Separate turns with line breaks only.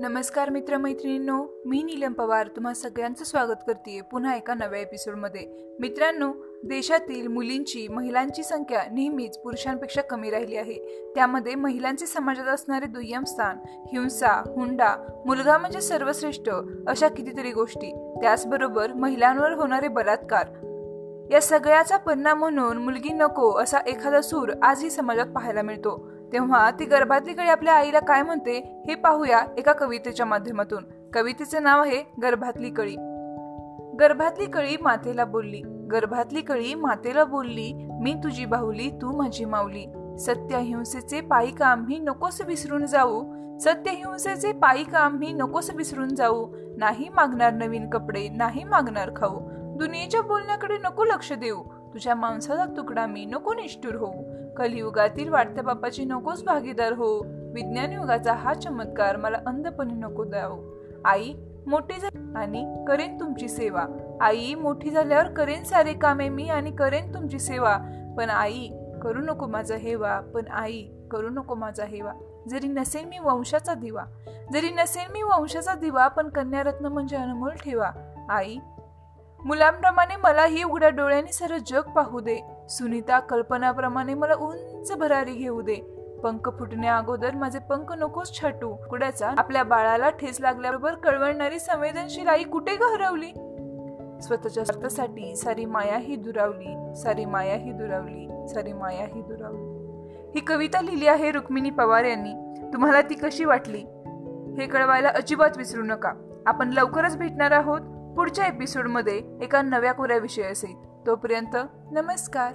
नमस्कार मित्रमैत्रिणींनो मी नीलम पवार तुम्हा सगळ्यांचं स्वागत करते पुन्हा एका नव्या एपिसोडमध्ये. मित्रांनो देशातील मुलींची महिलांची संख्या नेहमीच पुरुषांपेक्षा कमी राहिली आहे. त्यामध्ये महिलांचे समाजात असणारे दुय्यम स्थान हिंसा हुंडा मुलगा म्हणजे सर्वश्रेष्ठ अशा कितीतरी गोष्टी. त्याचबरोबर महिलांवर होणारे बलात्कार. या सगळ्याचा परिणाम म्हणून मुलगी नको असा एखादा सूर आजही समाजात पाहायला मिळतो. तेव्हा ती गर्भातली कळी आपल्या आईला काय म्हणते हे पाहूया एका कवितेच्या माध्यमातून. कवितेचे नाव आहे गर्भातली कळी. गर्भातली कळी मातेला बोलली. गर्भातली कळी मातेला बोलली मी तुझी बाहुली तू माझी माऊली. सत्य अहिंसेचे पायी आम्ही नकोस विसरून जाऊ. सत्य हिंसेचे पायी आम्ही नकोस विसरून जाऊ. नाही मागणार नवीन कपडे नाही मागणार खाऊ. दुनियेच्या बोलण्याकडे नको लक्ष देऊ. तुझ्या मांसाचा तुकडा मी नको निष्ठुर होऊ. कलियुगातील वाढत्या बापाची नकोच भागीदार हो विज्ञान युगाचा हा चमत्कार मला अंधपणे नको द्यावो. आई मोठी झाली आणि करेन तुमची सेवा. आई मोठी झाल्यावर करेन सारे कामे मी आणि करेन तुमची सेवा. पण आई करू नको माझा हेवा. पण आई करू नको माझा हेवा. जरी नसेल मी वंशाचा दिवा. जरी नसेल मी वंशाचा दिवा पण कन्यारत्न म्हणजे अनमोल ठेवा. आई मुलांप्रमाणे मलाही उघड्या डोळ्यांनी सारं जग पाहू दे. सुनीता कल्पनाप्रमाणे मला उंच भरारी घेऊ दे. पंख फुटण्या अगोदर माझे पंख नकोच छाटू. कुड्याचा आपल्या बाळाला ठेस लागल्याबरोबर कळवणारी संवेदनशील आई कुठे घरवली स्वतःच्या स्वार्थासाठी सारी माया ही दुरावली. सारी माया ही दुरावली. सारी माया ही दुरावली. ही कविता लिहिली आहे रुक्मिणी पवार यांनी. तुम्हाला ती कशी वाटली? हे कळवायला अजिबात विसरू नका. आपण लवकरच भेटणार आहोत. पुढच्या एपिसोडमध्ये एका नव्या कोऱ्या असेल. तोपर्यंत नमस्कार.